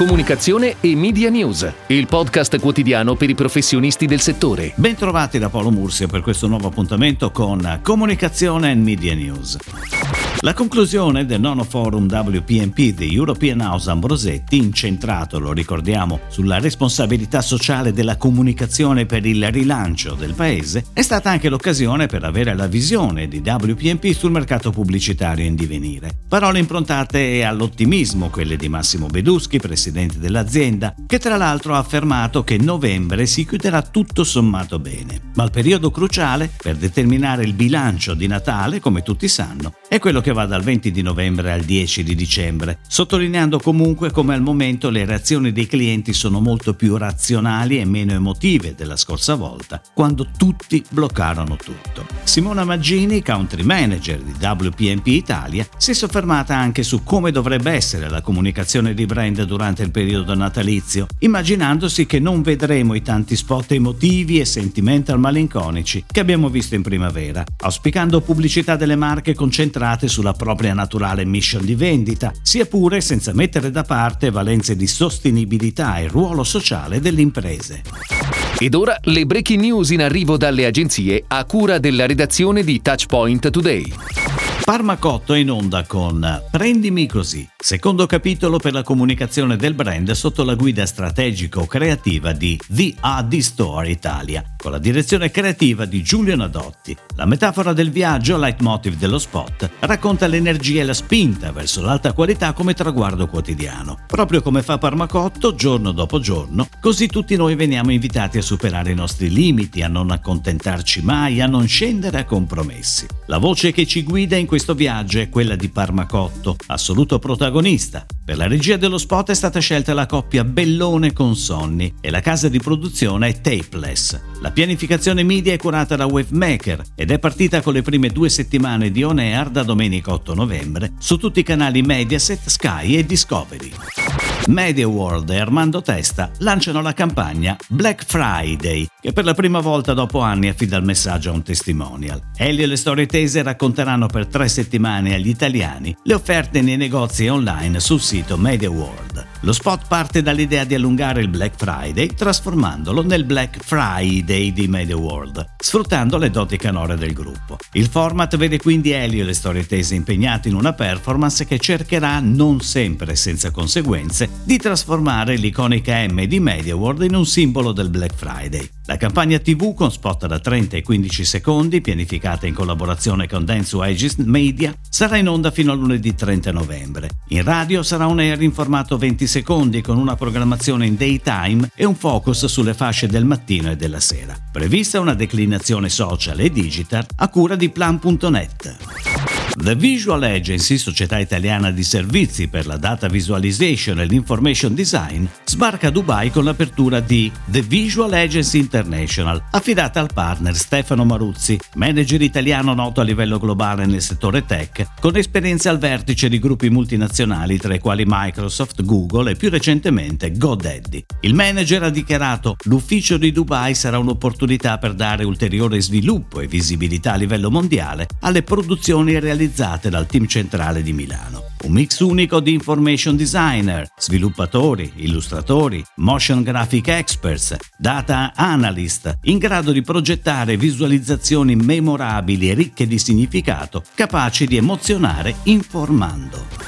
Comunicazione e Media News, il podcast quotidiano per i professionisti del settore. Bentrovati da Paolo Mursio per questo nuovo appuntamento con Comunicazione e Media News. La conclusione del nono forum WPMP di European House Ambrosetti, incentrato, lo ricordiamo, sulla responsabilità sociale della comunicazione per il rilancio del paese, è stata anche l'occasione per avere la visione di WPMP sul mercato pubblicitario in divenire. Parole improntate all'ottimismo, quelle di Massimo Beduschi, presidente dell'azienda, che tra l'altro ha affermato che novembre si chiuderà tutto sommato bene. Ma il periodo cruciale per determinare il bilancio di Natale, come tutti sanno, è quello che che va dal 20 di novembre al 10 di dicembre, sottolineando comunque come al momento le reazioni dei clienti sono molto più razionali e meno emotive della scorsa volta, quando tutti bloccarono tutto. Simona Maggini, country manager di WPMP Italia, si è soffermata anche su come dovrebbe essere la comunicazione di brand durante il periodo natalizio, immaginandosi che non vedremo i tanti spot emotivi e sentimental malinconici che abbiamo visto in primavera, auspicando pubblicità delle marche concentrate su sulla propria naturale mission di vendita, sia pure senza mettere da parte valenze di sostenibilità e ruolo sociale delle imprese. Ed ora le breaking news in arrivo dalle agenzie a cura della redazione di Touchpoint Today. Parmacotto è in onda con Prendimi così, secondo capitolo per la comunicazione del brand sotto la guida strategico-creativa di The AD Store Italia, con la direzione creativa di Giulio Nadotti. La metafora del viaggio, leitmotiv dello spot, racconta l'energia e la spinta verso l'alta qualità come traguardo quotidiano. Proprio come fa Parmacotto, giorno dopo giorno, così tutti noi veniamo invitati a superare i nostri limiti, a non accontentarci mai, a non scendere a compromessi. La voce che ci guida in questo viaggio è quella di Parmacotto, assoluto protagonista. Per la regia dello spot è stata scelta la coppia Bellone con Sonny e la casa di produzione è Tapeless. La pianificazione media è curata da Wavemaker ed è partita con le prime due settimane di on air da domenica 8 novembre su tutti i canali Mediaset, Sky e Discovery. Media World e Armando Testa lanciano la campagna Black Friday, che per la prima volta dopo anni affida il messaggio a un testimonial. Elio e le storie tese racconteranno per tre settimane agli italiani le offerte nei negozi online sul sito Media World. Lo spot parte dall'idea di allungare il Black Friday trasformandolo nel Black Friday di Media World, sfruttando le doti canore del gruppo. Il format vede quindi Elio e le storie tese impegnati in una performance che cercherà, non sempre senza conseguenze, di trasformare l'iconica M di Media World in un simbolo del Black Friday. La campagna TV con spot da 30 e 15 secondi, pianificata in collaborazione con Dance Aegis Media, sarà in onda fino a lunedì 30 novembre. In radio sarà un air in formato 20 secondi con una programmazione in daytime e un focus sulle fasce del mattino e della sera. Prevista una declinazione social e digital a cura di plan.net. The Visual Agency, società italiana di servizi per la data visualization e l'information design, sbarca a Dubai con l'apertura di The Visual Agency International, affidata al partner Stefano Maruzzi, manager italiano noto a livello globale nel settore tech, con esperienze al vertice di gruppi multinazionali tra i quali Microsoft, Google e più recentemente GoDaddy. Il manager ha dichiarato l'ufficio di Dubai sarà un'opportunità per dare ulteriore sviluppo e visibilità a livello mondiale alle produzioni realizzate realizzate dal team centrale di Milano. Un mix unico di information designer, sviluppatori, illustratori, motion graphic experts, data analyst, in grado di progettare visualizzazioni memorabili e ricche di significato, capaci di emozionare informando.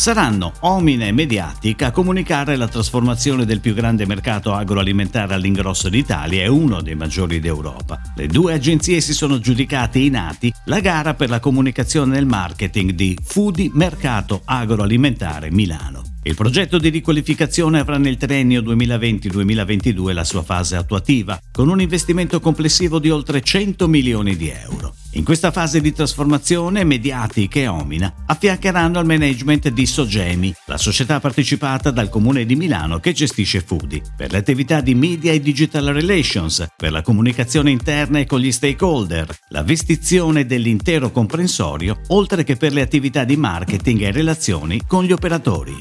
Saranno Omine e Mediatic a comunicare la trasformazione del più grande mercato agroalimentare all'ingrosso d'Italia e uno dei maggiori d'Europa. Le due agenzie si sono giudicate in ati la gara per la comunicazione e il marketing di Foodie Mercato Agroalimentare Milano. Il progetto di riqualificazione avrà nel triennio 2020-2022 la sua fase attuativa, con un investimento complessivo di oltre 100 milioni di euro. In questa fase di trasformazione, Mediatic e Omina affiancheranno al management di Sogemi, la società partecipata dal Comune di Milano che gestisce Foodie, per le attività di media e digital relations, per la comunicazione interna e con gli stakeholder, la vestizione dell'intero comprensorio, oltre che per le attività di marketing e relazioni con gli operatori.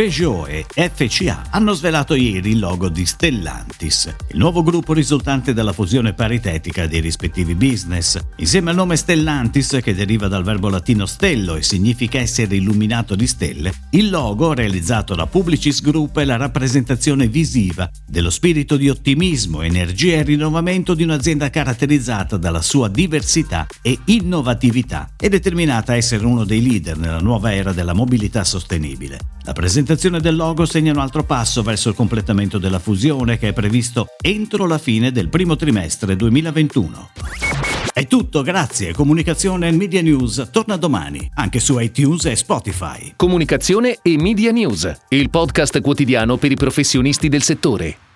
Peugeot e FCA hanno svelato ieri il logo di Stellantis, il nuovo gruppo risultante dalla fusione paritetica dei rispettivi business. Insieme al nome Stellantis, che deriva dal verbo latino stello e significa essere illuminato di stelle, il logo, realizzato da Publicis Group, è la rappresentazione visiva dello spirito di ottimismo, energia e rinnovamento di un'azienda caratterizzata dalla sua diversità e innovatività e determinata a essere uno dei leader nella nuova era della mobilità sostenibile. La presentazione del logo segna un altro passo verso il completamento della fusione che è previsto entro la fine del primo trimestre 2021. È tutto, grazie. Comunicazione e Media News torna domani, anche su iTunes e Spotify. Comunicazione e Media News, il podcast quotidiano per i professionisti del settore.